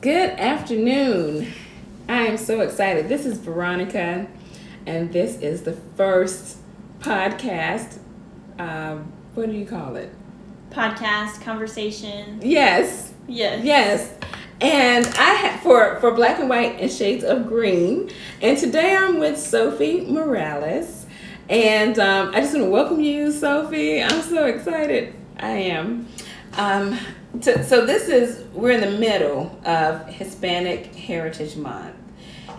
Good afternoon. I am so excited. This is Veronica, and this is the first podcast. Um, what do you call it? Podcast, conversation. Yes. Yes. Yes. And I have for for black and white and shades of green. And today I'm with Sophie Morales. And um, I just want to welcome you, Sophie. I'm so excited. I am. Um, to, so this is we're in the middle of Hispanic Heritage Month,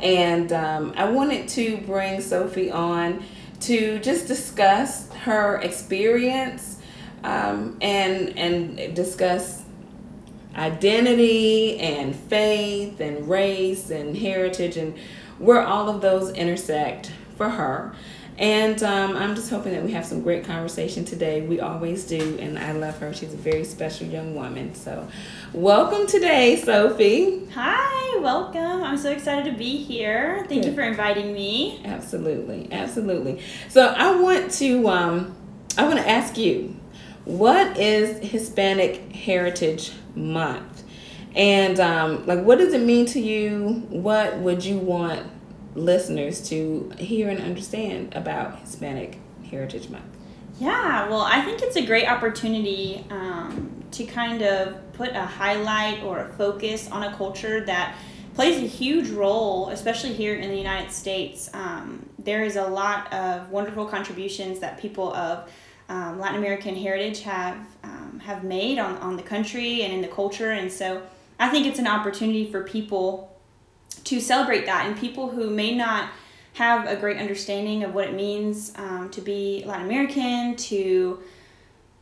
and um, I wanted to bring Sophie on to just discuss her experience um, and and discuss identity and faith and race and heritage and where all of those intersect for her. And um, I'm just hoping that we have some great conversation today. We always do, and I love her. She's a very special young woman. So, welcome today, Sophie. Hi, welcome. I'm so excited to be here. Thank you for inviting me. Absolutely, absolutely. So, I want to um, I want to ask you, what is Hispanic Heritage Month, and um, like, what does it mean to you? What would you want listeners to hear and understand about Hispanic Heritage Month? Yeah, well, I think it's a great opportunity um, to kind of put a highlight or a focus on a culture that plays a huge role, especially here in the United States. Um, there is a lot of wonderful contributions that people of um, Latin American heritage have um, have made on, on the country and in the culture, and so I think it's an opportunity for people to celebrate that and people who may not have a great understanding of what it means um, to be Latin American, to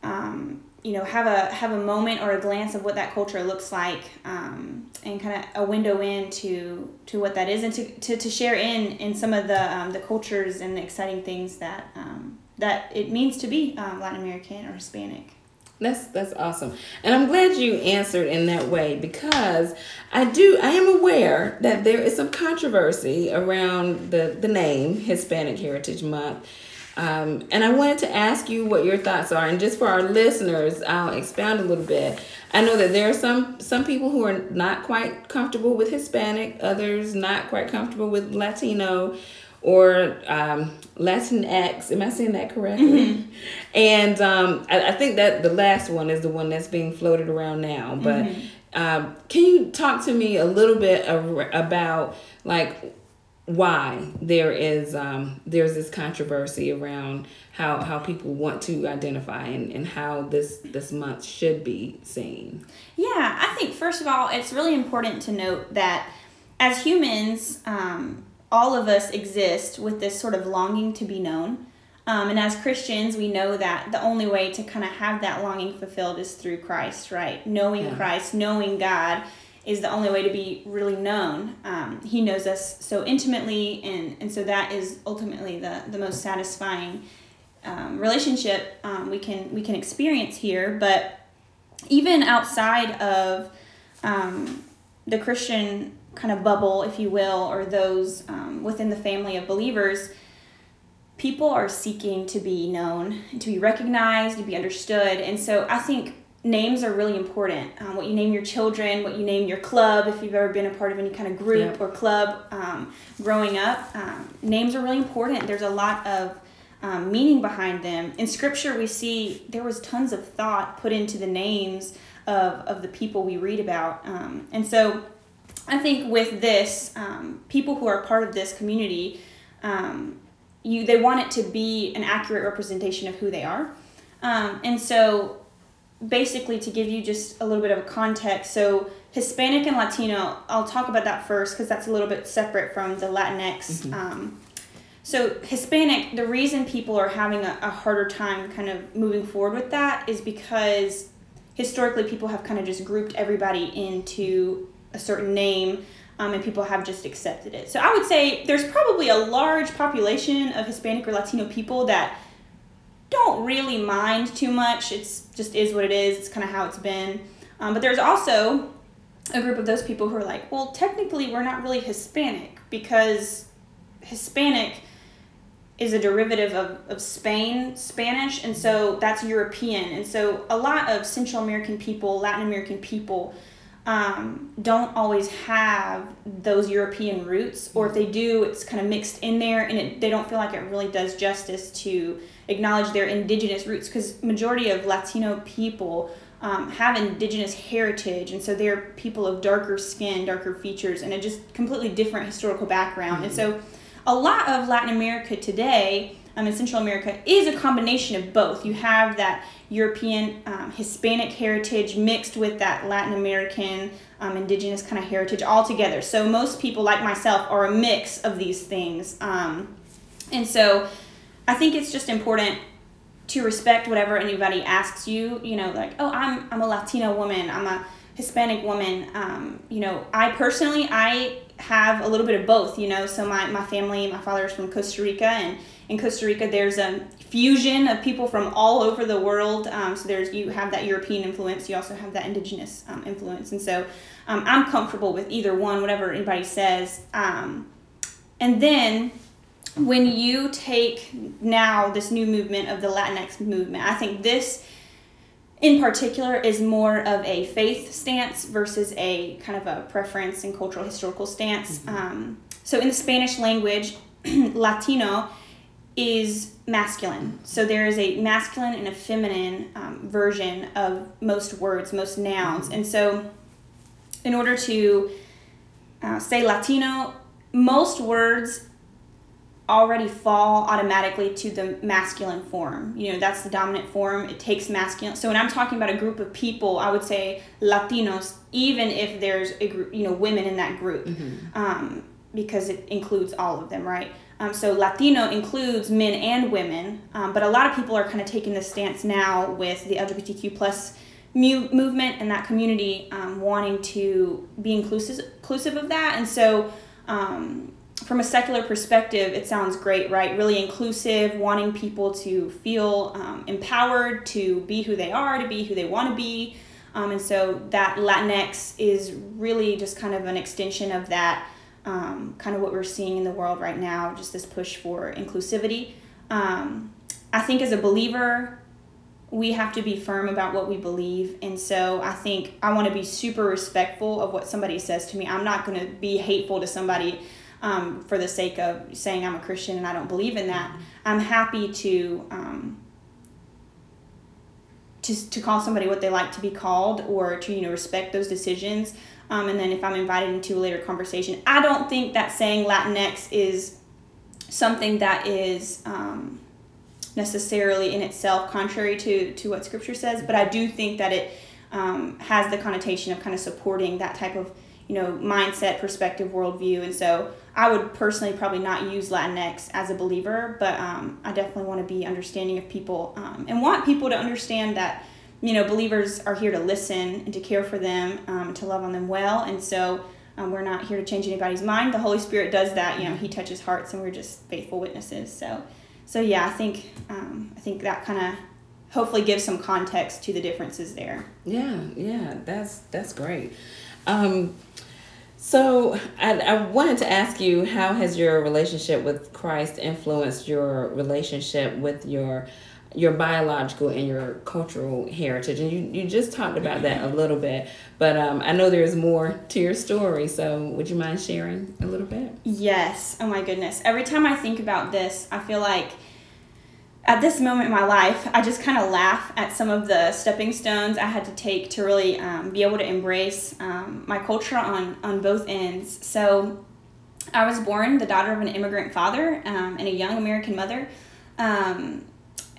um, you know have a have a moment or a glance of what that culture looks like, um, and kind of a window into to what that is, and to, to, to share in in some of the um, the cultures and the exciting things that um, that it means to be um, Latin American or Hispanic. That's that's awesome. And I'm glad you answered in that way because I do I am aware that there is some controversy around the, the name Hispanic Heritage Month. Um, and I wanted to ask you what your thoughts are. And just for our listeners, I'll expound a little bit. I know that there are some some people who are not quite comfortable with Hispanic, others not quite comfortable with Latino or um, Latinx. Am I saying that correctly? Mm-hmm. And um, I, I, think that the last one is the one that's being floated around now. But mm-hmm. um, can you talk to me a little bit about like why there is um, there's this controversy around how, how people want to identify and, and how this this month should be seen? Yeah, I think first of all, it's really important to note that as humans, um, all of us exist with this sort of longing to be known. Um, and as Christians, we know that the only way to kind of have that longing fulfilled is through Christ, right? Knowing yeah. Christ, knowing God is the only way to be really known. Um, he knows us so intimately, and, and so that is ultimately the, the most satisfying um, relationship um, we can we can experience here. But even outside of um, the Christian kind of bubble, if you will, or those um, within the family of believers, people are seeking to be known, to be recognized, to be understood. And so I think names are really important. Um, what you name your children, what you name your club, if you've ever been a part of any kind of group yep. or club um, growing up, um, names are really important. There's a lot of um, meaning behind them. In scripture, we see there was tons of thought put into the names of, of the people we read about. Um, and so I think with this, um, people who are part of this community, um, you they want it to be an accurate representation of who they are, um, and so basically to give you just a little bit of a context, so Hispanic and Latino, I'll talk about that first because that's a little bit separate from the Latinx. Mm-hmm. Um, so Hispanic, the reason people are having a, a harder time kind of moving forward with that is because historically people have kind of just grouped everybody into a certain name um, and people have just accepted it. So I would say there's probably a large population of Hispanic or Latino people that don't really mind too much. It's just is what it is. It's kind of how it's been. Um, but there's also a group of those people who are like, well, technically we're not really Hispanic because Hispanic is a derivative of, of Spain, Spanish, and so that's European. And so a lot of Central American people, Latin American people, um, don't always have those European roots, or if they do, it's kind of mixed in there, and it, they don't feel like it really does justice to acknowledge their indigenous roots. Because majority of Latino people um, have indigenous heritage, and so they're people of darker skin, darker features, and a just completely different historical background. Mm-hmm. And so, a lot of Latin America today um, in Central America is a combination of both. You have that European um, Hispanic heritage mixed with that Latin American um, indigenous kind of heritage all together. So most people, like myself, are a mix of these things. Um, and so I think it's just important to respect whatever anybody asks you. You know, like, oh, I'm, I'm a Latina woman, I'm a Hispanic woman. Um, you know, I personally, I have a little bit of both, you know. So my, my family, my father is from Costa Rica, and in Costa Rica, there's a fusion of people from all over the world. Um, so there's you have that European influence, you also have that indigenous um, influence, and so um, I'm comfortable with either one, whatever anybody says. Um, and then when you take now this new movement of the Latinx movement, I think this in particular is more of a faith stance versus a kind of a preference and cultural historical stance. Mm-hmm. Um, so in the Spanish language, Latino is masculine. So there is a masculine and a feminine um, version of most words, most nouns. Mm-hmm. And so, in order to uh, say Latino, most words already fall automatically to the masculine form. You know, that's the dominant form. It takes masculine. So when I'm talking about a group of people, I would say Latinos, even if there's a group, you know, women in that group, mm-hmm. um, because it includes all of them, right? Um, so Latino includes men and women, um, but a lot of people are kind of taking this stance now with the LGBTQ plus mu- movement and that community um, wanting to be inclusive inclusive of that. And so, um, from a secular perspective, it sounds great, right? Really inclusive, wanting people to feel um, empowered to be who they are, to be who they want to be. Um, and so that Latinx is really just kind of an extension of that um, kind of what we're seeing in the world right now, just this push for inclusivity. Um, I think as a believer, we have to be firm about what we believe. And so I think I want to be super respectful of what somebody says to me. I'm not going to be hateful to somebody um, for the sake of saying I'm a Christian and I don't believe in that. I'm happy to. Um, to, to call somebody what they like to be called or to you know respect those decisions um, and then if I'm invited into a later conversation, I don't think that saying Latinx is something that is um, necessarily in itself contrary to, to what Scripture says, but I do think that it um, has the connotation of kind of supporting that type of you know mindset, perspective, worldview, and so I would personally probably not use Latinx as a believer, but um, I definitely want to be understanding of people um, and want people to understand that you know, believers are here to listen and to care for them, um, to love on them well. And so um, we're not here to change anybody's mind. The Holy Spirit does that. You know, He touches hearts, and we're just faithful witnesses. So, so yeah, I think um, I think that kind of hopefully gives some context to the differences there. Yeah, yeah, that's that's great. Um, so I, I wanted to ask you, how has your relationship with Christ influenced your relationship with your your biological and your cultural heritage and you, you just talked about that a little bit but um, i know there's more to your story so would you mind sharing a little bit? Yes. Oh my goodness. Every time i think about this i feel like at this moment in my life i just kind of laugh at some of the stepping stones i had to take to really um, be able to embrace um, my culture on, on both ends. So i was born the daughter of an immigrant father um, and a young american mother. Um,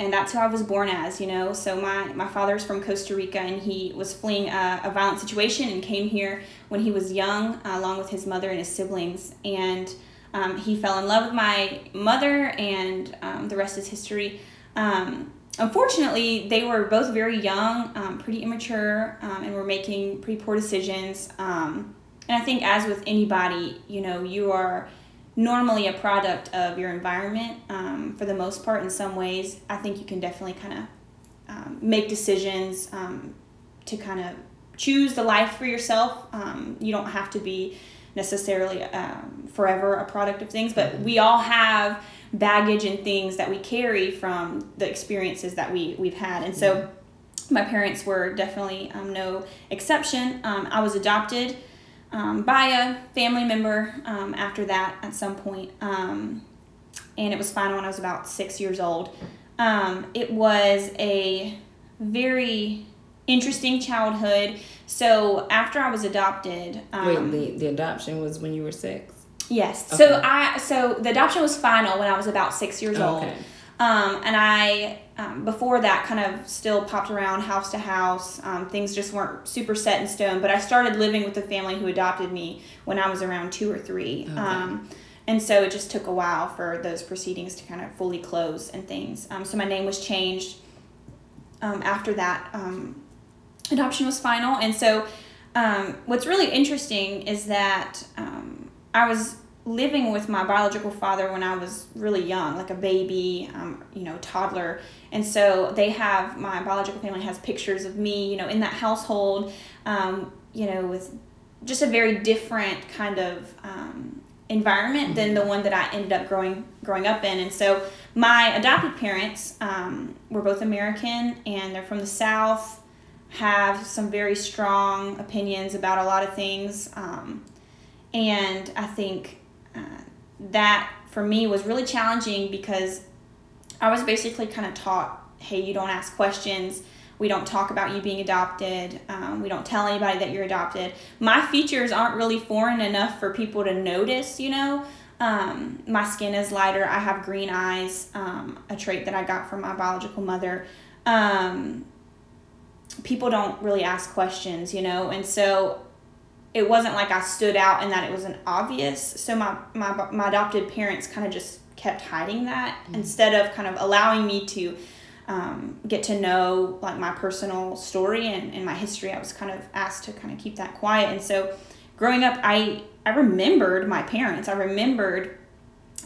and that's who I was born as, you know. So my my father's from Costa Rica, and he was fleeing a, a violent situation and came here when he was young, uh, along with his mother and his siblings. And um, he fell in love with my mother, and um, the rest is history. Um, unfortunately, they were both very young, um, pretty immature, um, and were making pretty poor decisions. Um, and I think, as with anybody, you know, you are normally a product of your environment um, for the most part in some ways i think you can definitely kind of um, make decisions um, to kind of choose the life for yourself. Um, you don't have to be necessarily um, forever a product of things but we all have baggage and things that we carry from the experiences that we, we've had. And so my parents were definitely um, no exception. Um, I was adopted um, by a family member um, after that at some point, um, and it was final when I was about six years old. Um, it was a very interesting childhood. So after I was adopted, Wait, the, the adoption was when you were six. Yes. Okay. So I so the adoption was final when I was about six years old. Okay. Um, and I, um, before that, kind of still popped around house to house. Um, things just weren't super set in stone. But I started living with the family who adopted me when I was around two or three. Okay. Um, and so it just took a while for those proceedings to kind of fully close and things. Um, so my name was changed um, after that. Um, adoption was final. And so um, what's really interesting is that um, I was living with my biological father when I was really young, like a baby, um, you know, toddler. And so they have, my biological family has pictures of me, you know, in that household, um, you know, with just a very different kind of um, environment than the one that I ended up growing growing up in. And so my adopted parents um, were both American and they're from the South, have some very strong opinions about a lot of things. Um, and I think uh, that for me was really challenging because I was basically kind of taught, hey, you don't ask questions. We don't talk about you being adopted. Um, we don't tell anybody that you're adopted. My features aren't really foreign enough for people to notice, you know. Um, my skin is lighter. I have green eyes, um, a trait that I got from my biological mother. Um, people don't really ask questions, you know, and so it wasn't like I stood out and that it wasn't obvious. So my my my adopted parents kind of just kept hiding that instead of kind of allowing me to um, get to know like my personal story and, and my history. I was kind of asked to kind of keep that quiet. And so growing up, I I remembered my parents. I remembered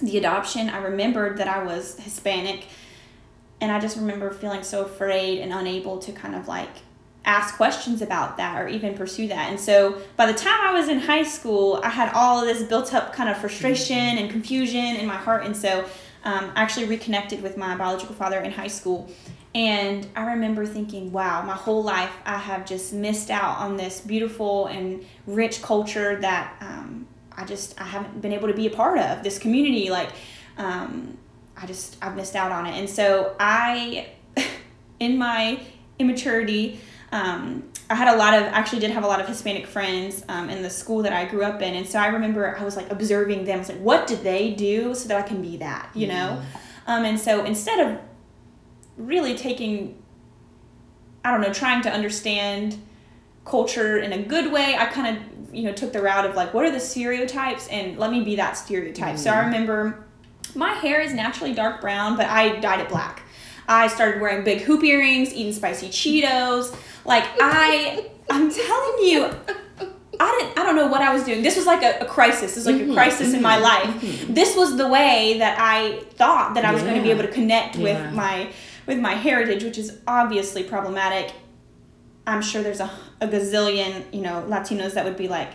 the adoption. I remembered that I was Hispanic. And I just remember feeling so afraid and unable to kind of like ask questions about that or even pursue that. And so by the time I was in high school, I had all of this built up kind of frustration and confusion in my heart. And so um, I actually reconnected with my biological father in high school. And I remember thinking, wow, my whole life I have just missed out on this beautiful and rich culture that um, I just I haven't been able to be a part of. This community, like um, I just I've missed out on it. And so I, in my immaturity, um, I had a lot of actually did have a lot of Hispanic friends um, in the school that I grew up in, and so I remember I was like observing them. I was like, what did they do so that I can be that, you know? Um, and so instead of really taking, I don't know, trying to understand culture in a good way, I kind of you know took the route of like, what are the stereotypes, and let me be that stereotype. So I remember my hair is naturally dark brown, but I dyed it black. I started wearing big hoop earrings, eating spicy Cheetos. Like I, I'm telling you, I didn't. I don't know what I was doing. This was like a, a crisis. This was like a mm-hmm. crisis in my mm-hmm. life. Mm-hmm. This was the way that I thought that I was going to be able to connect Yeah. with my with my heritage, which is obviously problematic. I'm sure there's a, a gazillion, you know, Latinos that would be like,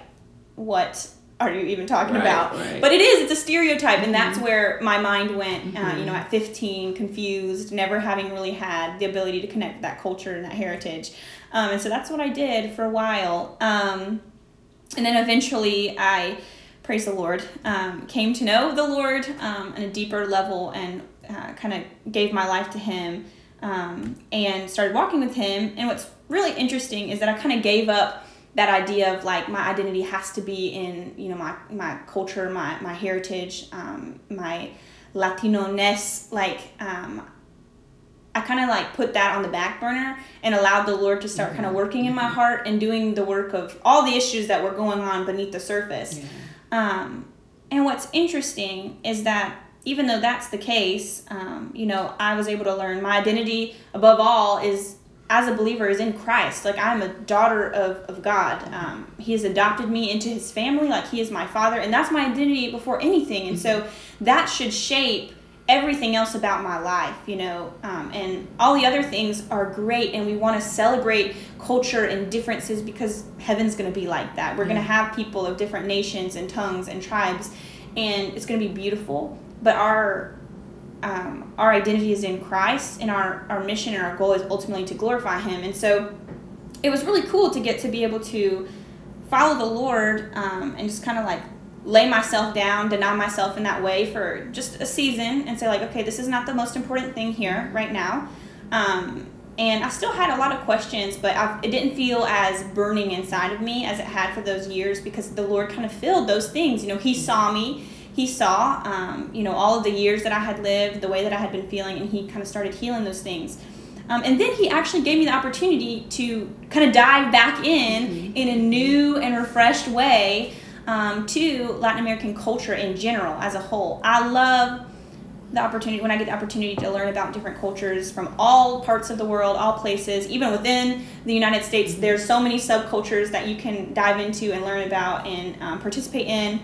"What are you even talking Right, about?" right. But it is. It's a stereotype, and that's where my mind went. Uh, you know, at 15, confused, never having really had the ability to connect that culture and that heritage. Um, and so that's what I did for a while. Um, and then eventually, I praise the Lord, um, came to know the Lord um, on a deeper level, and uh, kind of gave my life to Him, um, and started walking with Him. And what's really interesting is that I kind of gave up that idea of like my identity has to be in you know my my culture, my my heritage, um, my Latino ness. Like um, I kind of like put that on the back burner and allowed the Lord to start kind of working in my heart and doing the work of all the issues that were going on beneath the surface. Um, and what's interesting is that even though that's the case, um, you know, I was able to learn my identity above all is as a believer is in Christ. Like I'm a daughter of, of God. Um, he has adopted me into his family. Like he is my father. And that's my identity before anything. And so that should shape everything else about my life, you know, um, and all the other things are great, and we want to celebrate culture and differences because heaven's going to be like that. We're going to have people of different nations and tongues and tribes, and it's going to be beautiful. But our um, our identity is in Christ, and our, our mission and our goal is ultimately to glorify Him. And so it was really cool to get to be able to follow the Lord um, and just kind of like lay myself down, deny myself in that way for just a season and say, like, okay, this is not the most important thing here right now. Um, and I still had a lot of questions, but I, it didn't feel as burning inside of me as it had for those years because the Lord kind of filled those things. You know, He saw me, He saw, um, you know, all of the years that I had lived, the way that I had been feeling, and He kind of started healing those things. Um, and then he actually gave me the opportunity to kind of dive back in mm-hmm. in a new and refreshed way um, to Latin American culture in general as a whole. I love the opportunity when I get the opportunity to learn about different cultures from all parts of the world, all places, even within the United States. Mm-hmm. There's so many subcultures that you can dive into and learn about and um, participate in.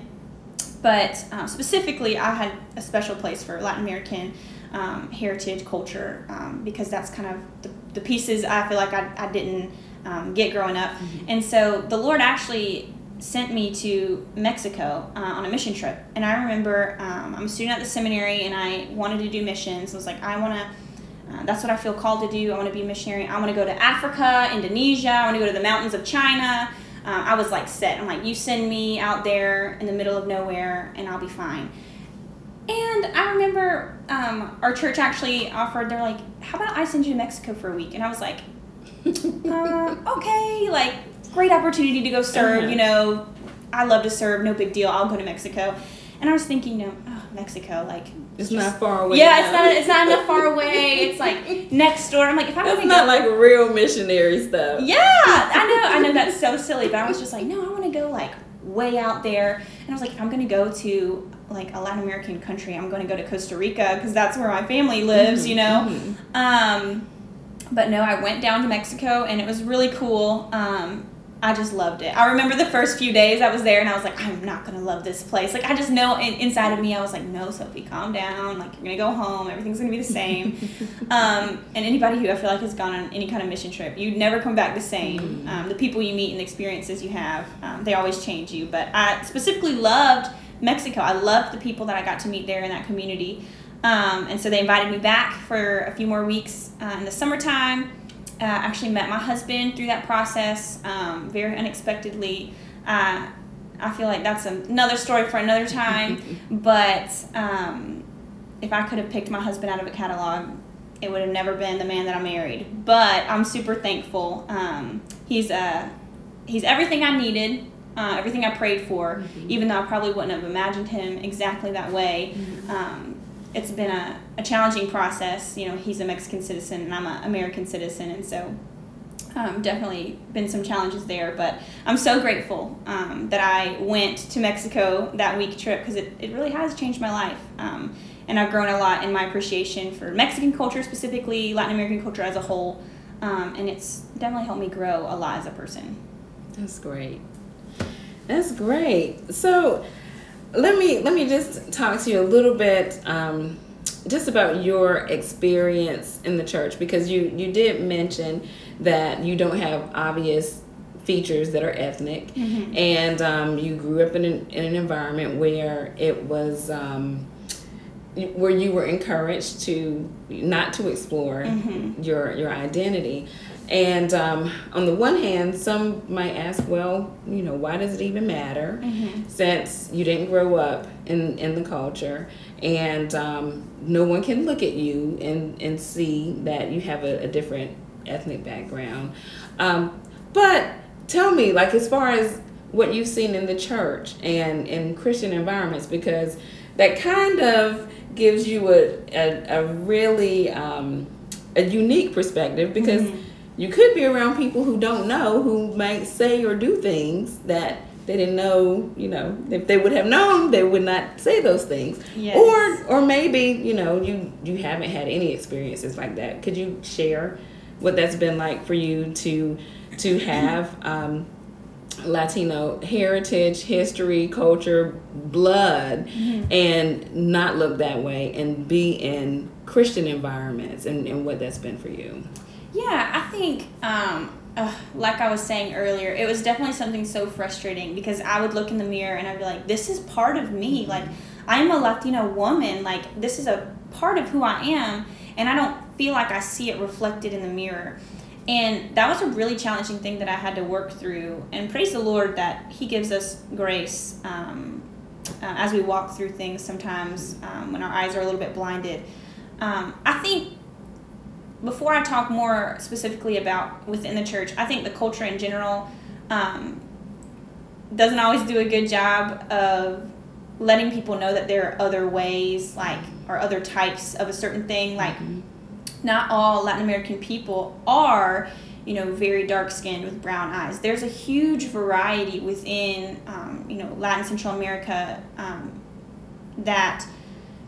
But uh, specifically, I had a special place for Latin American um, heritage culture um, because that's kind of the, the, pieces I feel like I, I didn't um, get growing up. Mm-hmm. And so the Lord actually sent me to Mexico uh, on a mission trip. And I remember um, I'm a student at the seminary and I wanted to do missions. I was like, I want to. Uh, that's what I feel called to do. I want to be a missionary. I want to go to Africa, Indonesia. I want to go to the mountains of China. Uh, I was like set. I'm like, you send me out there in the middle of nowhere, and I'll be fine. And I remember um, our church actually offered, they're like, how about I send you to Mexico for a week? And I was like, uh, okay, like, great opportunity to go serve, uh-huh. you know, I love to serve, no big deal, I'll go to Mexico. And I was thinking, you know, oh, Mexico, like it's just, not far away. Yeah, now. it's not. It's not enough far away. It's like next door. I'm like, if I'm not go, like real missionary stuff. Yeah, I know. I know that's so silly, but I was just like, no, I want to go like way out there. And I was like, if I'm gonna go to like a Latin American country, I'm going to go to Costa Rica because that's where my family lives, mm-hmm, you know. Mm-hmm. Um, but no, I went down to Mexico and it was really cool. Um, I just loved it. I remember the first few days I was there and I was like, I'm not gonna love this place. Like I just know in, inside of me, I was like, no, Sophie, calm down. Like you're gonna go home. Everything's gonna be the same. um, and anybody who I feel like has gone on any kind of mission trip, you never come back the same. Mm-hmm. Um, the people you meet and the experiences you have, um, they always change you. But I specifically loved Mexico. I loved the people that I got to meet there in that community. Um, and so they invited me back for a few more weeks uh, in the summertime. Uh, actually met my husband through that process um, very unexpectedly. Uh, I feel like that's another story for another time. but um, if I could have picked my husband out of a catalog, it would have never been the man that I married. But I'm super thankful. Um, he's uh, he's everything I needed uh, everything I prayed for, mm-hmm. even though I probably wouldn't have imagined him exactly that way. Mm-hmm. Um, it's been a, a challenging process. You know, he's a Mexican citizen and I'm an American citizen, and so um, definitely been some challenges there. But I'm so grateful um, that I went to Mexico that week trip because it, it really has changed my life. Um, and I've grown a lot in my appreciation for Mexican culture specifically, Latin American culture as a whole. Um, and it's definitely helped me grow a lot as a person. That's great. That's great. So let me let me just talk to you a little bit um, just about your experience in the church because you you did mention that you don't have obvious features that are ethnic mm-hmm. and um, you grew up in an, in an environment where it was um, where you were encouraged to not to explore mm-hmm. your your identity and um, on the one hand, some might ask, well, you know, why does it even matter mm-hmm. since you didn't grow up in, in the culture and um, no one can look at you and, and see that you have a, a different ethnic background. Um, but tell me, like, as far as what you've seen in the church and in Christian environments, because that kind of gives you a, a, a really um, a unique perspective because. Mm-hmm you could be around people who don't know who might say or do things that they didn't know you know if they would have known they would not say those things yes. or or maybe you know you you haven't had any experiences like that could you share what that's been like for you to to have um, Latino heritage, history, culture, blood, mm-hmm. and not look that way and be in Christian environments and, and what that's been for you. Yeah, I think, um, uh, like I was saying earlier, it was definitely something so frustrating because I would look in the mirror and I'd be like, this is part of me. Mm-hmm. Like, I'm a Latina woman. Like, this is a part of who I am, and I don't feel like I see it reflected in the mirror. And that was a really challenging thing that I had to work through. And praise the Lord that He gives us grace um, uh, as we walk through things sometimes um, when our eyes are a little bit blinded. Um, I think before I talk more specifically about within the church, I think the culture in general um, doesn't always do a good job of letting people know that there are other ways, like, or other types of a certain thing. Like, mm-hmm. not all Latin American people are, you know, very dark skinned with brown eyes. There's a huge variety within, um, you know, Latin Central America um, that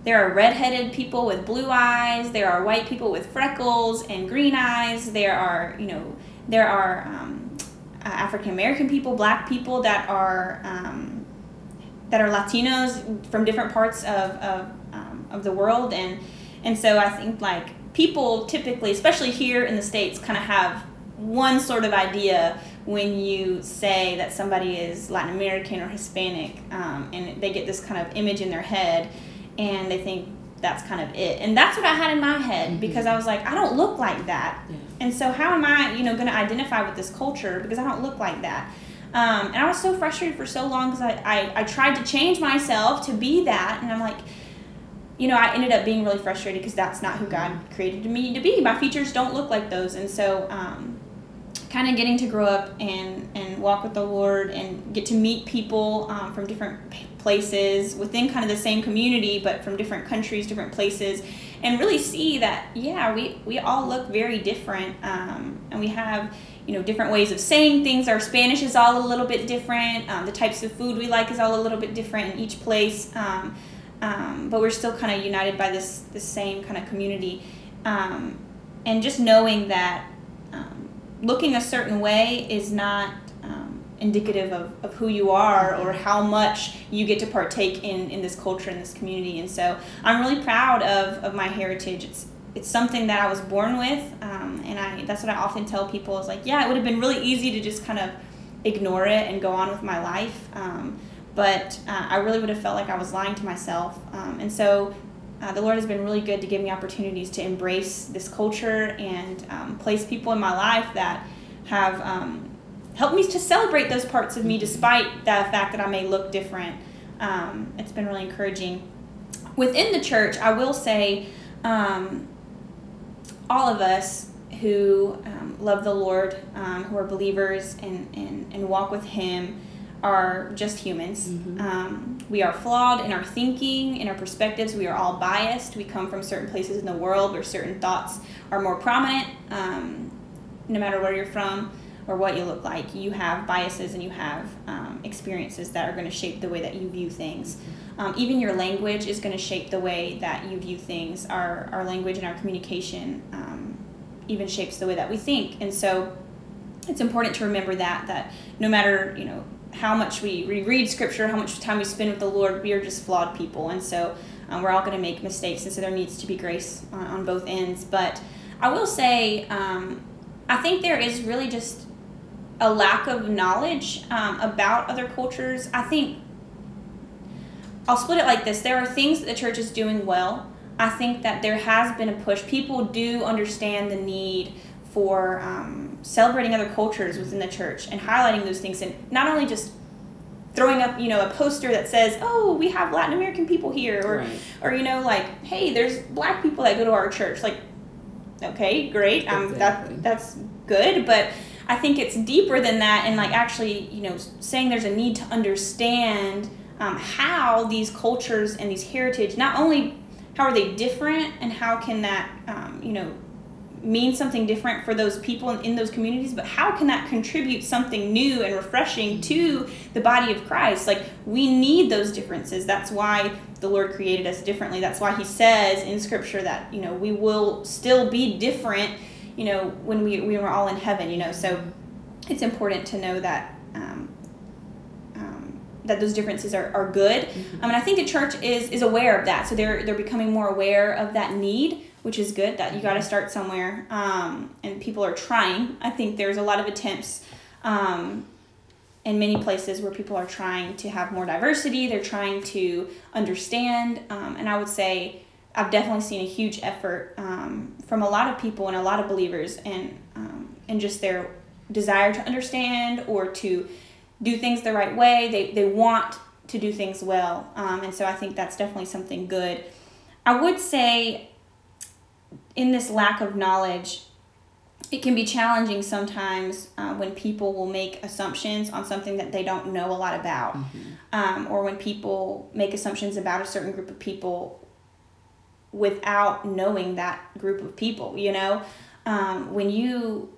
there are redheaded people with blue eyes. There are white people with freckles and green eyes. There are, you know, there are um, uh, African American people, black people that are um, that are Latinos from different parts of of, um, of the world, and and so I think like people typically, especially here in the states, kind of have one sort of idea when you say that somebody is Latin American or Hispanic, um, and they get this kind of image in their head and they think that's kind of it. And that's what I had in my head mm-hmm. because I was like, I don't look like that. Yeah. And so how am I, you know, going to identify with this culture because I don't look like that. Um, and I was so frustrated for so long because I, I, I tried to change myself to be that. And I'm like, you know, I ended up being really frustrated because that's not who God created me to be. My features don't look like those. And so, um, kind of getting to grow up and, and walk with the Lord and get to meet people um, from different places within kind of the same community, but from different countries, different places, and really see that, yeah, we, we all look very different. Um, and we have, you know, different ways of saying things. Our Spanish is all a little bit different. Um, the types of food we like is all a little bit different in each place. Um, um, but we're still kind of united by this, this same kind of community. Um, and just knowing that looking a certain way is not um, indicative of, of who you are or how much you get to partake in, in this culture in this community. And so i'm really proud of, of my heritage. It's it's something that i was born with um, and i that's what i often tell people is like yeah it would have been really easy to just kind of ignore it and go on with my life. Um, but uh, i really would have felt like i was lying to myself. Um, and so uh, the Lord has been really good to give me opportunities to embrace this culture and um, place people in my life that have um, helped me to celebrate those parts of me despite the fact that I may look different. Um, it's been really encouraging. Within the church, I will say um, all of us who um, love the Lord, um, who are believers and, and, and walk with Him, are just humans. Mm-hmm. Um, we are flawed in our thinking, in our perspectives. We are all biased. We come from certain places in the world where certain thoughts are more prominent. Um, no matter where you're from or what you look like, you have biases and you have um, experiences that are going to shape the way that you view things. Um, even your language is going to shape the way that you view things. Our, our language and our communication um, even shapes the way that we think. And so it's important to remember that, that no matter, you know, how much we, we read scripture, how much time we spend with the Lord, we are just flawed people. And so um, we're all going to make mistakes. And so there needs to be grace on, on both ends. But I will say, um, I think there is really just a lack of knowledge um, about other cultures. I think I'll split it like this there are things that the church is doing well. I think that there has been a push. People do understand the need for um, celebrating other cultures within the church and highlighting those things and not only just throwing up you know a poster that says oh we have latin american people here or right. or you know like hey there's black people that go to our church like okay great um that that's good but i think it's deeper than that and like actually you know saying there's a need to understand um, how these cultures and these heritage not only how are they different and how can that um, you know mean something different for those people in, in those communities, but how can that contribute something new and refreshing to the body of Christ? Like, we need those differences. That's why the Lord created us differently. That's why He says in Scripture that, you know, we will still be different, you know, when we, we were all in heaven, you know. So it's important to know that. Um, um, that those differences are, are good. Mm-hmm. I mean, I think the church is is aware of that, so they're they're becoming more aware of that need which is good that you got to start somewhere um, and people are trying i think there's a lot of attempts um, in many places where people are trying to have more diversity they're trying to understand um, and i would say I've definitely seen a huge effort um, from a lot of people and a lot of believers, and um, and just their desire to understand or to do things the right way. They they want to do things well, um, and so I think that's definitely something good. I would say, in this lack of knowledge, it can be challenging sometimes uh, when people will make assumptions on something that they don't know a lot about, mm-hmm. um, or when people make assumptions about a certain group of people without knowing that group of people. You know, um, when you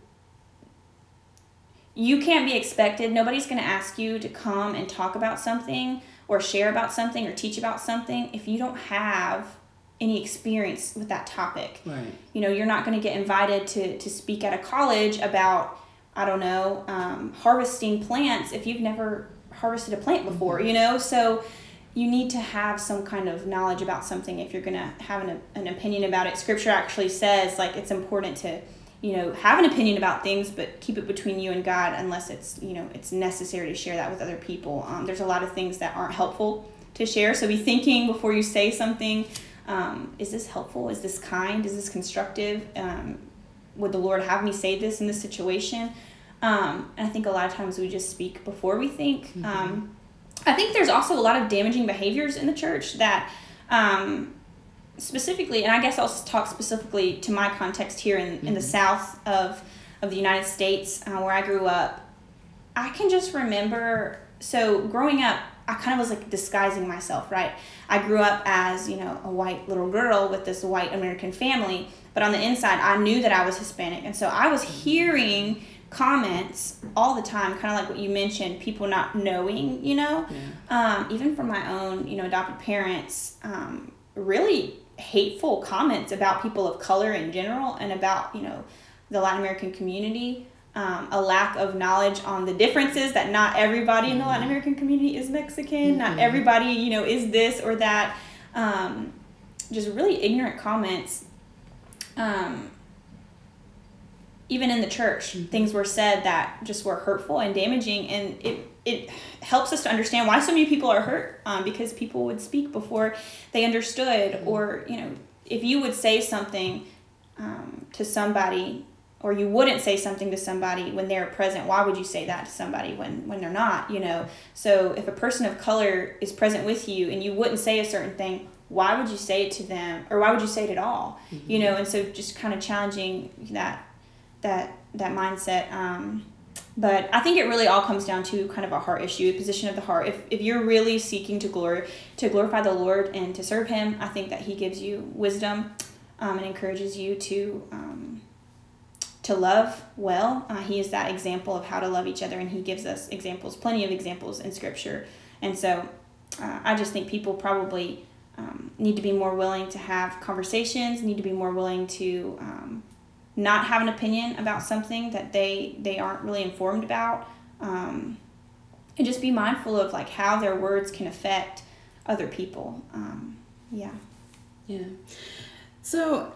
you can't be expected. Nobody's going to ask you to come and talk about something or share about something or teach about something if you don't have any experience with that topic. Right. You know, you're not going to get invited to, to speak at a college about, I don't know, um, harvesting plants if you've never harvested a plant before, mm-hmm. you know? So you need to have some kind of knowledge about something if you're going to have an, an opinion about it. Scripture actually says, like, it's important to, you know, have an opinion about things, but keep it between you and God unless it's, you know, it's necessary to share that with other people. Um, there's a lot of things that aren't helpful to share. So be thinking before you say something um, is this helpful? Is this kind? Is this constructive? Um, would the Lord have me say this in this situation? Um, and I think a lot of times we just speak before we think. Mm-hmm. Um, I think there's also a lot of damaging behaviors in the church that um, specifically, and I guess I'll talk specifically to my context here in, mm-hmm. in the mm-hmm. south of, of the United States uh, where I grew up. I can just remember, so growing up, I kind of was like disguising myself, right? I grew up as, you know, a white little girl with this white American family, but on the inside, I knew that I was Hispanic. And so I was hearing comments all the time, kind of like what you mentioned, people not knowing, you know, yeah. um, even from my own, you know, adopted parents, um, really hateful comments about people of color in general and about, you know, the Latin American community um, a lack of knowledge on the differences that not everybody in the Latin mm-hmm. American community is Mexican, mm-hmm. not everybody, you know, is this or that. Um, just really ignorant comments. Um, even in the church, mm-hmm. things were said that just were hurtful and damaging, and it it helps us to understand why so many people are hurt um, because people would speak before they understood, mm-hmm. or you know, if you would say something um, to somebody or you wouldn't say something to somebody when they're present why would you say that to somebody when when they're not you know? So if a person of color is present with you and you wouldn't say a certain thing why would you say it to them or why would you say it at all? Mm-hmm. you know and so just kind of challenging that that that mindset um, but i think it really all comes down to kind of a heart issue a position of the heart. If, if you're really seeking to glory to glorify the lord and to serve him i think that he gives you wisdom um, and encourages you to um, to love well. Uh, he is that example of how to love each other, and he gives us examples, plenty of examples in Scripture. And so uh, I just think people probably um, need to be more willing to have conversations, need to be more willing to um, not have an opinion about something that they, they aren't really informed about. Um, and just be mindful of like how their words can affect other people. Um, yeah. Yeah. So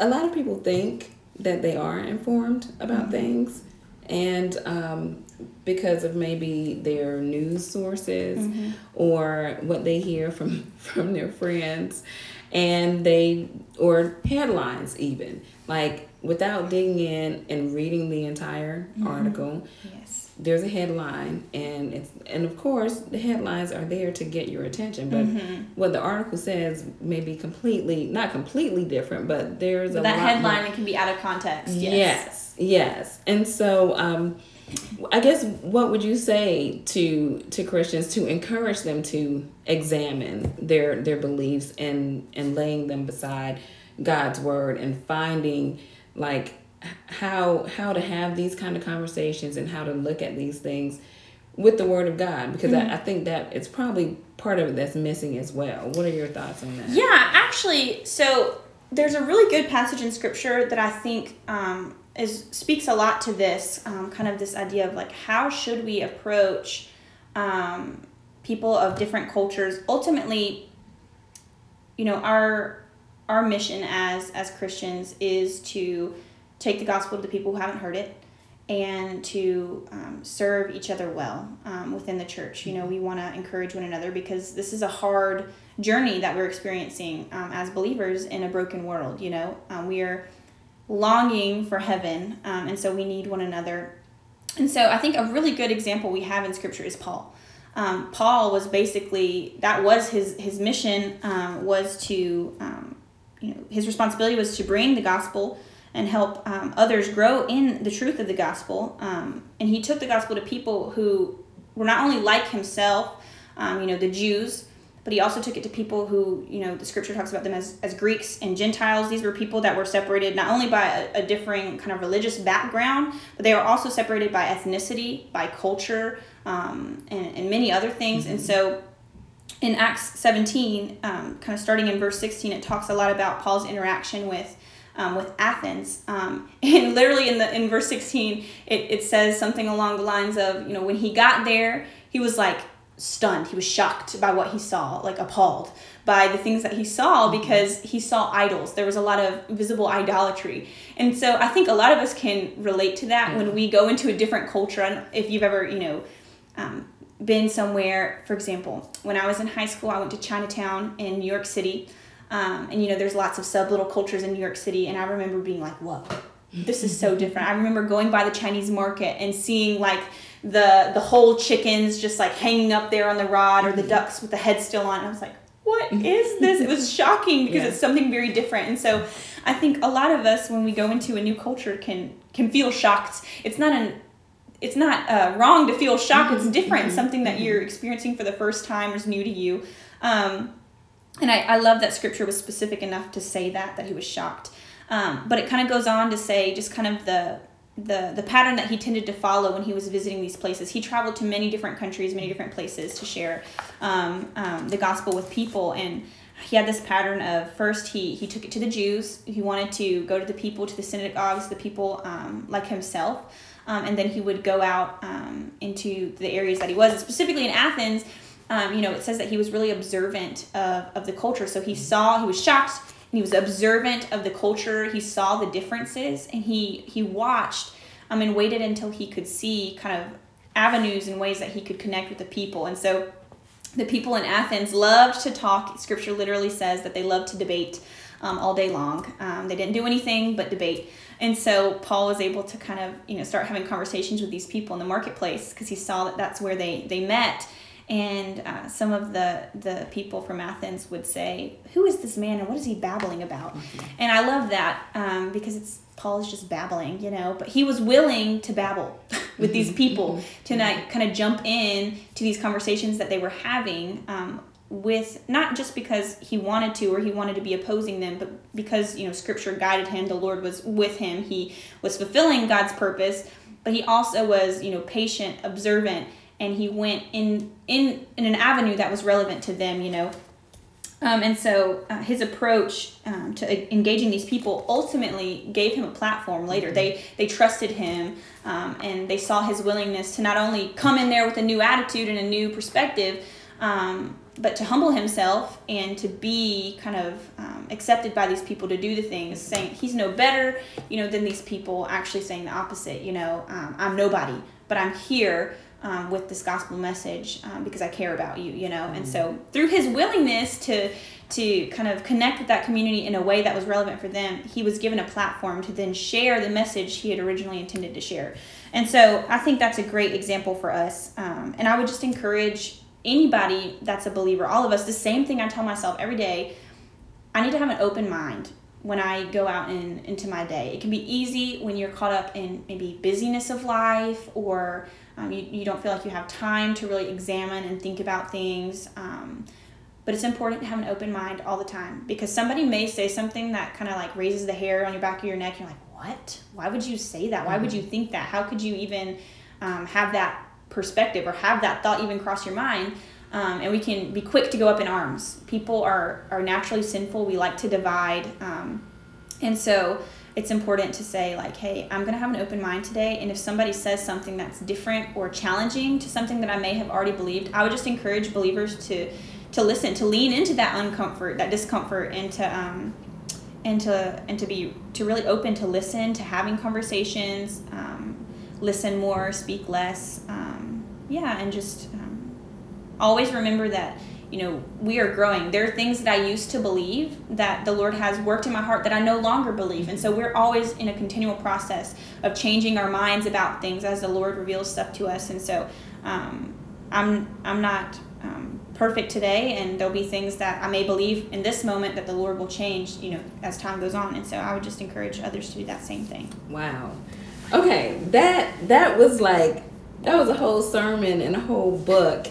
a lot of people think that they are informed about mm-hmm. things and um, because of maybe their news sources mm-hmm. or what they hear from from their friends and they or headlines even like without digging in and reading the entire mm-hmm. article yes there's a headline and it's and of course the headlines are there to get your attention but mm-hmm. what the article says may be completely not completely different but there's a that headline more, can be out of context yes yes, yes. and so um, i guess what would you say to to christians to encourage them to examine their their beliefs and and laying them beside god's word and finding like how how to have these kind of conversations and how to look at these things with the word of God because mm-hmm. I, I, think that it's probably part of it that's missing as well. What are your thoughts on that? Yeah, actually, so there's a really good passage in scripture that I think um, is speaks a lot to this um, kind of this idea of like how should we approach um, people of different cultures. Ultimately, you know our our mission as as Christians is to take the gospel to the people who haven't heard it and to um, serve each other well um, within the church. You know, we want to encourage one another because this is a hard journey that we're experiencing um, as believers in a broken world. You know, um, we are longing for heaven, um, and so we need one another. And so I think a really good example we have in Scripture is Paul. Um, Paul was basically that was his his mission was to you know his responsibility was to bring the gospel and help um, others grow in the truth of the gospel. Um, and he took the gospel to people who were not only like himself, um, you know, the Jews, but he also took it to people who, you know, the scripture talks about them as, as Greeks and Gentiles. These were people that were separated not only by a, a differing kind of religious background, but they were also separated by ethnicity, by culture, um, and, and many other things. Mm-hmm. And so in Acts 17, um, kind of starting in verse 16, it talks a lot about Paul's interaction with um, with Athens. Um, and literally in the in verse 16, it, it says something along the lines of, you know, when he got there, he was like stunned. He was shocked by what he saw, like appalled by the things that he saw mm-hmm. because he saw idols. There was a lot of visible idolatry. And so I think a lot of us can relate to that when we go into a different culture. And if you've ever, you know, um, been somewhere, for example, when I was in high school, I went to Chinatown in New York City. Um, and you know, there's lots of sub little cultures in New York City, and I remember being like, "Whoa, this is so different." I remember going by the Chinese market and seeing like the the whole chickens just like hanging up there on the rod, or the ducks with the head still on. And I was like, "What is this?" It was shocking because yeah. it's something very different. And so, I think a lot of us, when we go into a new culture, can can feel shocked. It's not an it's not uh, wrong to feel shocked. It's different. Mm-hmm. Something that you're experiencing for the first time is new to you. Um, and I, I love that scripture was specific enough to say that, that he was shocked. Um, but it kind of goes on to say just kind of the the the pattern that he tended to follow when he was visiting these places. He traveled to many different countries, many different places to share um, um, the gospel with people, and he had this pattern of first he he took it to the Jews. He wanted to go to the people, to the synagogues, the people um, like himself, um, and then he would go out um, into the areas that he was, and specifically in Athens um, you know, it says that he was really observant of, of the culture. So he saw, he was shocked, and he was observant of the culture. He saw the differences, and he he watched um, and waited until he could see kind of avenues and ways that he could connect with the people. And so the people in Athens loved to talk. Scripture literally says that they loved to debate um, all day long. Um, they didn't do anything but debate. And so Paul was able to kind of, you know, start having conversations with these people in the marketplace because he saw that that's where they, they met and uh, some of the the people from Athens would say, "Who is this man, and what is he babbling about?" Mm-hmm. And I love that um, because it's Paul is just babbling, you know. But he was willing to babble with these mm-hmm. people mm-hmm. to not kind of jump in to these conversations that they were having. Um, with not just because he wanted to or he wanted to be opposing them but because you know scripture guided him the lord was with him he was fulfilling god's purpose but he also was you know patient observant and he went in in in an avenue that was relevant to them you know um, and so uh, his approach um, to engaging these people ultimately gave him a platform later. Mm-hmm. They they trusted him um, and they saw his willingness to not only come in there with a new attitude and a new perspective, um, but to humble himself and to be kind of um, accepted by these people to do the things, saying he's no better, you know, than these people. Actually saying the opposite. You know, um, I'm nobody, but I'm here um, with this gospel message um, because I care about you, you know. Mm-hmm. And so through his willingness to to kind of connect with that community in a way that was relevant for them, he was given a platform to then share the message he had originally intended to share. And so I think that's a great example for us. Um, and I would just encourage anybody that's a believer, all of us, the same thing I tell myself every day. I need to have an open mind when I go out in, into my day. It can be easy when you're caught up in maybe busyness of life or um, you, you don't feel like you have time to really examine and think about things. Um, but it's important to have an open mind all the time because somebody may say something that kind of like raises the hair on your back of your neck. You're like, what? Why would you say that? Why mm-hmm. would you think that? How could you even um, have that perspective or have that thought even cross your mind? Um, and we can be quick to go up in arms. People are, are naturally sinful. We like to divide. Um, and so it's important to say like hey i'm going to have an open mind today and if somebody says something that's different or challenging to something that i may have already believed i would just encourage believers to to listen to lean into that uncomfort that discomfort and to um and to and to be to really open to listen to having conversations um, listen more, speak less. Um, yeah, and just um, always remember that you know we are growing. There are things that i used to believe that the lord has worked in my heart that i no longer believe. And so we're always in a continual process of changing our minds about things as the lord reveals stuff to us. And so um, i'm i'm not um, perfect today and there'll be things that i may believe in this moment that the lord will change you know as time goes on. And so i would just encourage others to do that same thing. Wow. Okay that that was like that was a whole sermon and a whole book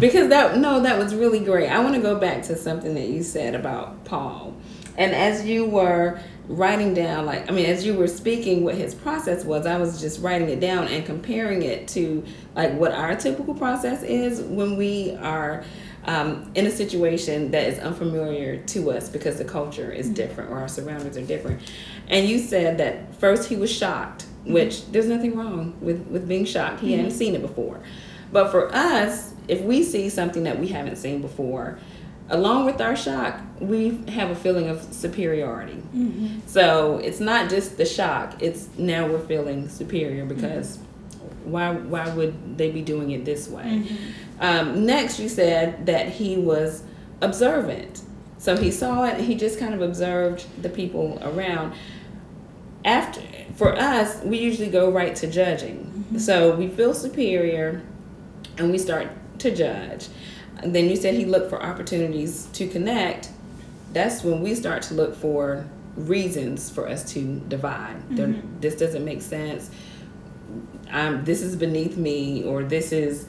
because that no that was really great. I want to go back to something that you said about paul. And as you were writing down like i mean as you were speaking what his process was i was just writing it down and comparing it to like what our typical process is when we are um, in a situation that is unfamiliar to us because the culture is mm-hmm. different or our surroundings are different. And you said that first he was shocked which there's nothing wrong with with being shocked. He mm-hmm. hadn't seen it before. But for us if we see something that we haven't seen before, along with our shock, we have a feeling of superiority. Mm-hmm. So it's not just the shock; it's now we're feeling superior because mm-hmm. why why would they be doing it this way? Mm-hmm. Um, next, you said that he was observant. So he saw it. He just kind of observed the people around. After for us, we usually go right to judging. Mm-hmm. So we feel superior, and we start to judge. And then you said he looked for opportunities to connect. That's when we start to look for reasons for us to divide. Mm-hmm. This doesn't make sense. Um, this is beneath me, or this is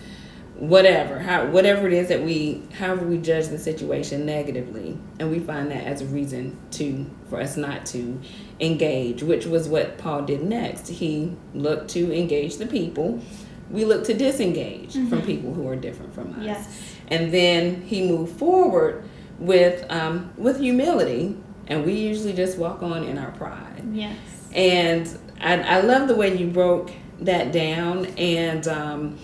whatever how whatever it is that we however we judge the situation negatively and we find that as a reason to for us not to engage which was what paul did next he looked to engage the people we look to disengage mm-hmm. from people who are different from us. Yes. And then he moved forward with um, with humility, and we usually just walk on in our pride. Yes. And I, I love the way you broke that down, and um,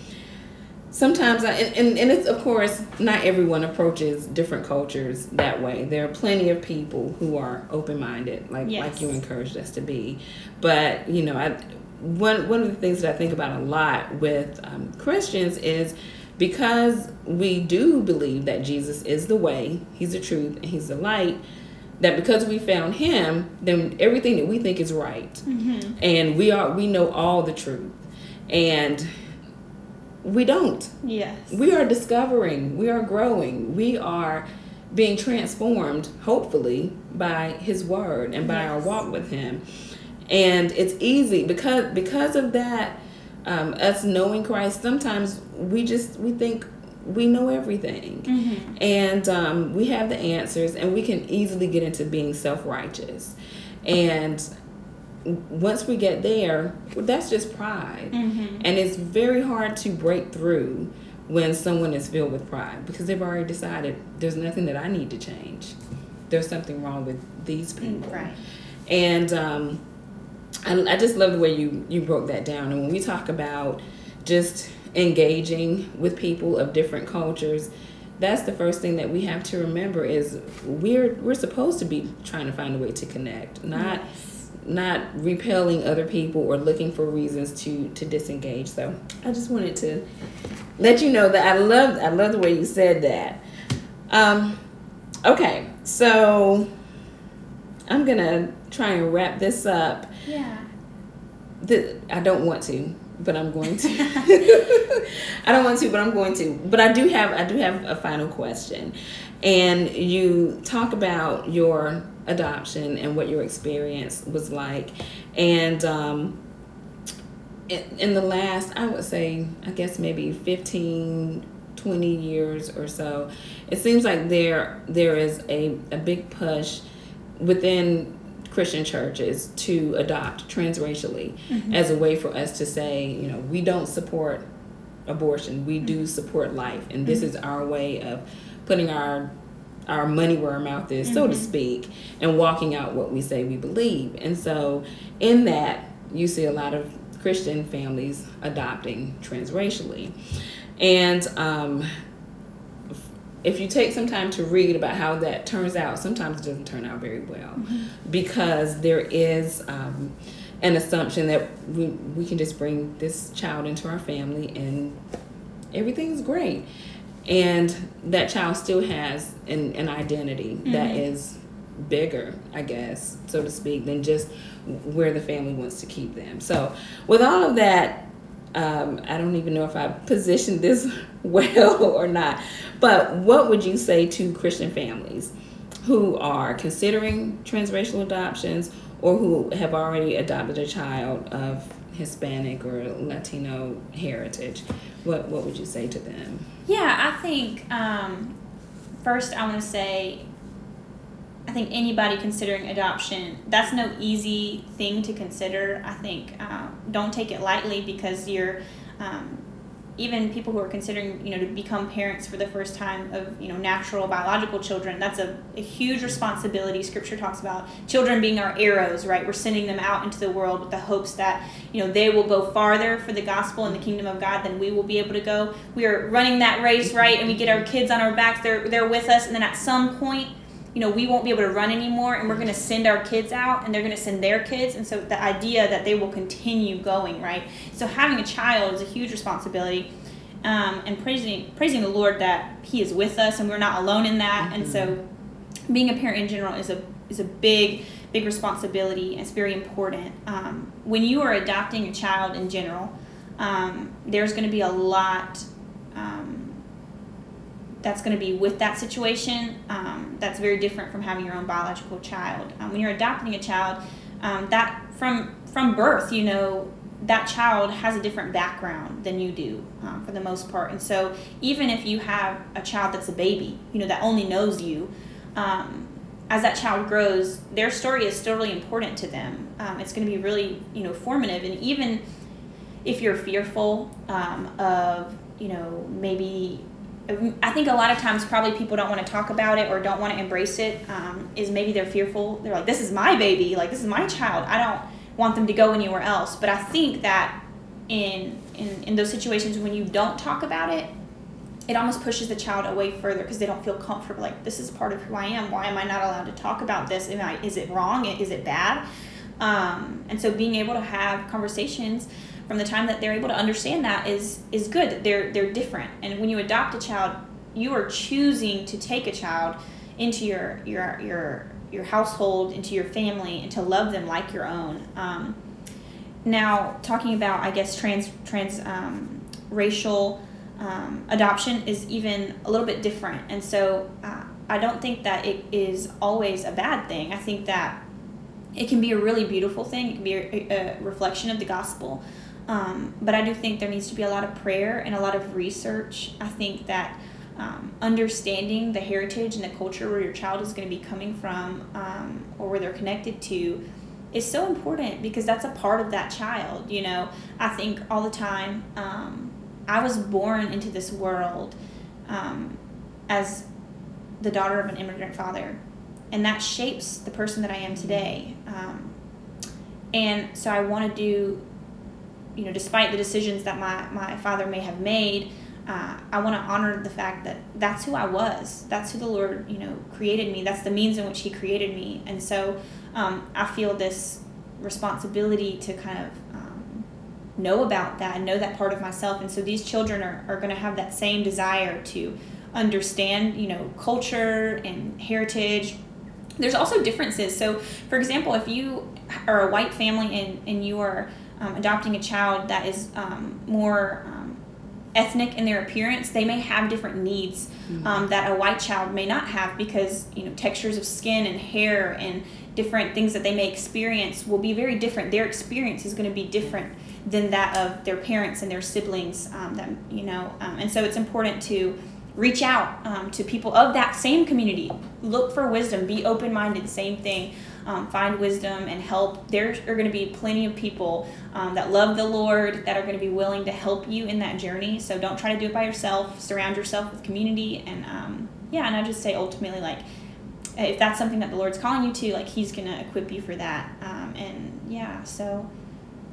sometimes I, and, and it's of course not everyone approaches different cultures that way. There are plenty of people who are open minded, like yes. like you encouraged us to be. But you know, I one one of the things that I think about a lot with um, Christians is because we do believe that Jesus is the way, He's the truth, and He's the light. That because we found Him, then everything that we think is right, mm-hmm. and we are we know all the truth, and we don't. Yes, we are discovering, we are growing, we are being transformed, hopefully, by His Word and by yes. our walk with Him and it's easy because because of that um, us knowing christ sometimes we just we think we know everything. Mm-hmm. and um, we have the answers and we can easily get into being self-righteous. And once we get there that's just pride. Mm-hmm. and it's very hard to break through when someone is filled with pride because they've already decided there's nothing that i need to change. There's something wrong with these people. Right. And um, I, I just love the way you you broke that down. And when we talk about just engaging with people of different cultures, that's the first thing that we have to remember is we're we're supposed to be trying to find a way to connect, not yes. not repelling other people or looking for reasons to to disengage. So I just wanted to let you know that I love I love the way you said that. Um, okay, so I'm gonna try and wrap this up. Yeah. The, I don't want to, but I'm going to. I don't want to, but I'm going to. But I do have I do have a final question. And you talk about your adoption and what your experience was like. And um, in, in the last, I would say, I guess maybe 15, 20 years or so, it seems like there there is a, a big push within Christian churches to adopt transracially mm-hmm. as a way for us to say, you know, we don't support abortion, we do mm-hmm. support life, and this mm-hmm. is our way of putting our our money where our mouth is, so to mm-hmm. speak, and walking out what we say we believe. And so, in that, you see a lot of Christian families adopting transracially, and um, if you take some time to read about how that turns out, sometimes it doesn't turn out very well mm-hmm. because there is um, an assumption that we we can just bring this child into our family and everything's great and that child still has an, an identity mm-hmm. that is bigger i guess so to speak than just where the family wants to keep them so with all of that um, i don't even know if i positioned this well or not but what would you say to christian families who are considering transracial adoptions or who have already adopted a child of Hispanic or Latino heritage, what what would you say to them? Yeah, I think um, first I want to say I think anybody considering adoption, that's no easy thing to consider. I think um, don't take it lightly because you're um, even people who are considering you know to become parents for the first time of you know natural biological children that's a, a huge responsibility. Scripture talks about children being our arrows right? We're sending them out into the world with the hopes that you know they will go farther for the gospel and the kingdom of god than we will be able to go. We are running that race right? And we get our kids on our backs. They're they're with us. And then at some point you know, we won't be able to run anymore and we're going to send our kids out and they're going to send their kids. And so the idea that they will continue going, right? So having a child is a huge responsibility. Um, and praising praising the Lord that He is with us and we're not alone in that. Mm-hmm. And so being a parent in general is a is a big big responsibility and it's very important. Um, when you are adopting a child in general, um, there's going to be a lot that's going to be with that situation um, that's very different from having your own biological child. Um, when you're adopting a child um, that from from birth you know that child has a different background than you do um, for the most part. And so even if you have a child that's a baby you know that only knows you um, as that child grows their story is still really important to them. Um, it's going to be really you know formative. And even if you're fearful of you know maybe I think a lot of times probably people don't want to talk about it or don't want to embrace it. Um, is maybe they're fearful. They're like, this is my baby, like this is my child. I don't want them to go anywhere else. But I think that in in, in those situations when you don't talk about it, it almost pushes the child away further because they don't feel comfortable. Like this is part of who I am. Why am I not allowed to talk about this? Am I, is it wrong? Is it bad? Um, and so being able to have conversations from the time that they're able to understand that is is good. They're they're different. And when you adopt a child, you are choosing to take a child into your your your your household, into your family, and to love them like your own. Um, now, talking about I guess trans trans um, racial um, adoption is even a little bit different, and so uh, I don't think that it is always a bad thing. I think that it can be a really beautiful thing. It can be a, a reflection of the gospel. Um, but I do think there needs to be a lot of prayer and a lot of research. I think that um, understanding the heritage and the culture where your child is going to be coming from um, or where they're connected to is so important because that's a part of that child. You know, I think all the time um, I was born into this world um, as the daughter of an immigrant father, and that shapes the person that I am today. Um, and so I want to do you know, despite the decisions that my, my father may have made, uh, I want to honor the fact that that's who I was. That's who the Lord, you know, created me. That's the means in which He created me. And so um, I feel this responsibility to kind of um, know about that and know that part of myself. And so these children are, are going to have that same desire to understand, you know, culture and heritage. There's also differences. So, for example, if you are a white family and, and you are um, adopting a child that is um, more um, ethnic in their appearance, they may have different needs mm-hmm. Um, that a white child may not have because you know textures of skin and hair and different things that they may experience will be very different. Their experience is going to be different than that of their parents and their siblings. Um, that you know, um, and so it's important to reach out um, to people of that same community look for wisdom be open-minded same thing um, find wisdom and help there are going to be plenty of people um, that love the lord that are going to be willing to help you in that journey so don't try to do it by yourself surround yourself with community and um, yeah and i just say ultimately like if that's something that the lord's calling you to like he's going to equip you for that um, and yeah so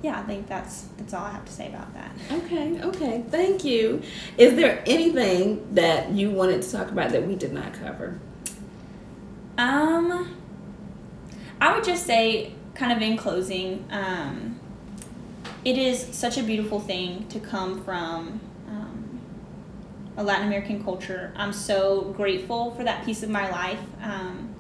yeah, I think that's that's all I have to say about that. Okay, okay, thank you. Is there anything that you wanted to talk about that we did not cover? Um, I would just say kind of in closing, um, it is such a beautiful thing to come from um, a Latin American culture. I'm so grateful for that piece of my life. Um,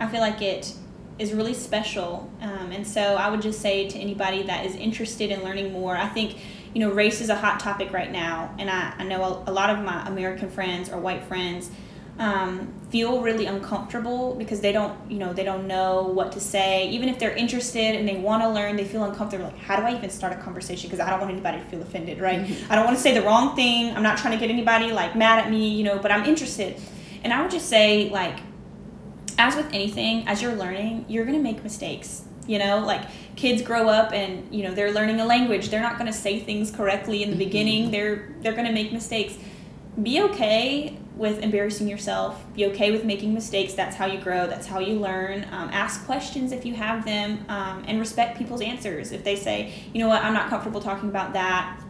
I feel like it is really special. Um, and so I would just say to anybody that is interested in learning more, I think, you know, race is a hot topic right now. And I, I know a, a lot of my American friends or white friends um, feel really uncomfortable because they don't, you know, they don't know what to say. Even if they're interested and they want to learn, they feel uncomfortable. Like, how do I even start a conversation? Because I don't want anybody to feel offended, right? Mm-hmm. I don't want to say the wrong thing. I'm not trying to get anybody like mad at me, you know, but I'm interested. And I would just say, like, as with anything, as you're learning, you're going to make mistakes. You know, like kids grow up and, you know, they're learning a language. They're not going to say things correctly in the mm-hmm. beginning. They're they're going to make mistakes. Be okay with embarrassing yourself. Be okay with making mistakes. That's how you grow. That's how you learn. Um, ask questions if you have them, um, and respect people's answers. If they say, you know what, I'm not comfortable talking about that,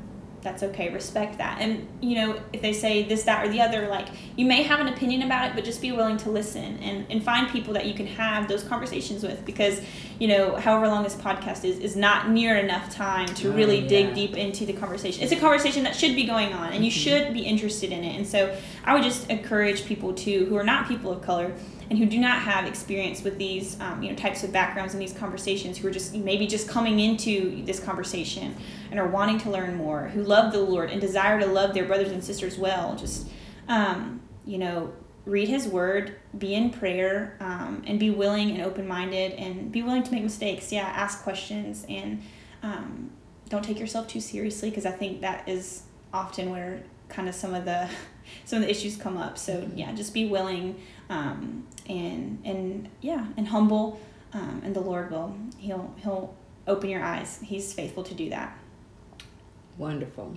that's okay respect that and you know if they say this that or the other like you may have an opinion about it but just be willing to listen and, and find people that you can have those conversations with because you know however long this podcast is is not near enough time to oh, really yeah. dig deep into the conversation it's a conversation that should be going on and you mm-hmm. should be interested in it and so i would just encourage people to who are not people of color and who do not have experience with these um, you know types of backgrounds and these conversations who are just maybe just coming into this conversation and are wanting to learn more who love the lord and desire to love their brothers and sisters well just um, you know read his word be in prayer um, and be willing and open-minded and be willing to make mistakes yeah ask questions and um, don't take yourself too seriously because i think that is often where kind of some of the some of the issues come up so yeah just be willing um, and and yeah, and humble, um, and the Lord will he'll he'll open your eyes. He's faithful to do that. Wonderful.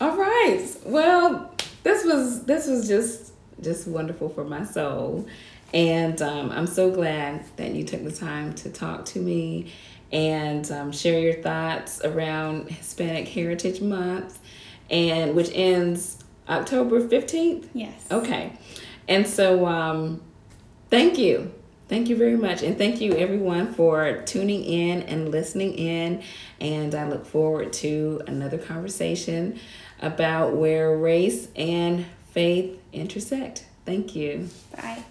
All right. Well, this was this was just just wonderful for my soul, and um, I'm so glad that you took the time to talk to me and um, share your thoughts around Hispanic Heritage Month, and which ends October fifteenth. Yes. Okay. And so, um, thank you. Thank you very much. And thank you, everyone, for tuning in and listening in. And I look forward to another conversation about where race and faith intersect. Thank you. Bye.